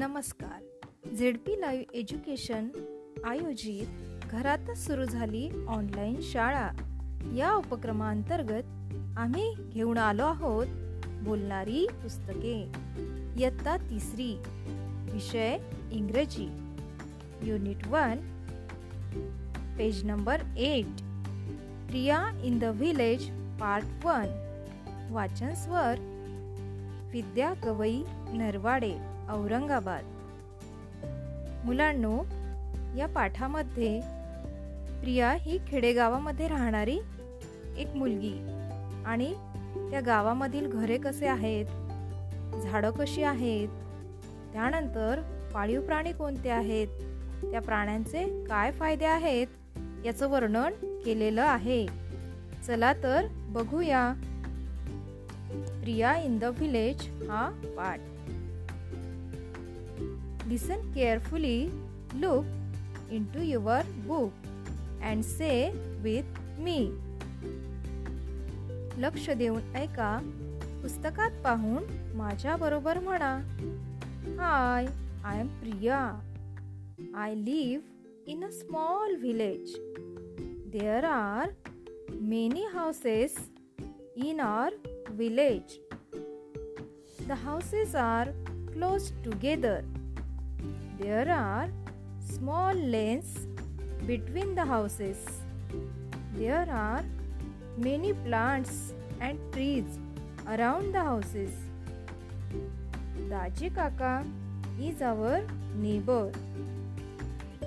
नमस्कार. Z P live education आयोजित घरातच सुरू झाली ऑनलाईन शाळा. या उपक्रमांतर्गत आम्ही घेऊन आलो आहोत बोलणारी पुस्तके. इयत्ता तिसरी विषय इंग्रजी. Unit one page number eight Priya in the village part one. वाचन स्वर विद्या गवई नरवाडे औरंगाबाद. मुलांनो या पाठामध्ये प्रिया ही खेडेगावामध्ये राहणारी एक मुलगी आणि त्या गावामधील घरे कसे आहेत झाडं कशी आहेत त्यानंतर पाळीव प्राणी कोणते आहेत त्या प्राण्यांचे काय फायदे आहेत याचं वर्णन केलेलं आहे. चला तर बघूया. प्रिया इन द व्हिलेज हा पाठ. Listen carefully look into your book and say with me. लक्ष देऊन ऐका पुस्तकात पाहून माझ्याबरोबर म्हणा. Hi I am Priya I live in a small village there are many houses in our village. The houses are close together. There are small lanes between the houses. There are many plants and trees around the houses. Daji Kaka is our neighbor.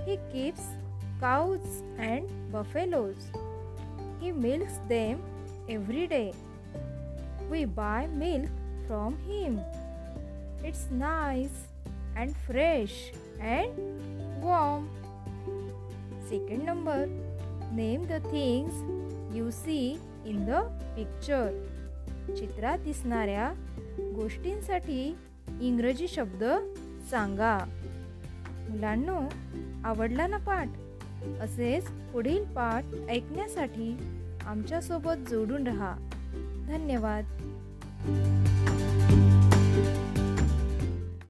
He keeps cows and buffaloes. He milks them every day. We buy milk from him. It's nice and fresh and warm. Second number, name the things you see in the picture. चित्रात दिसणाऱ्या गोष्टींसाठी इंग्रजी शब्द सांगा मुलांनो आवडला ना पाठ असेच पुढील पाठ ऐकण्यासाठी आमच्यासोबत जोडून रहा धन्यवाद.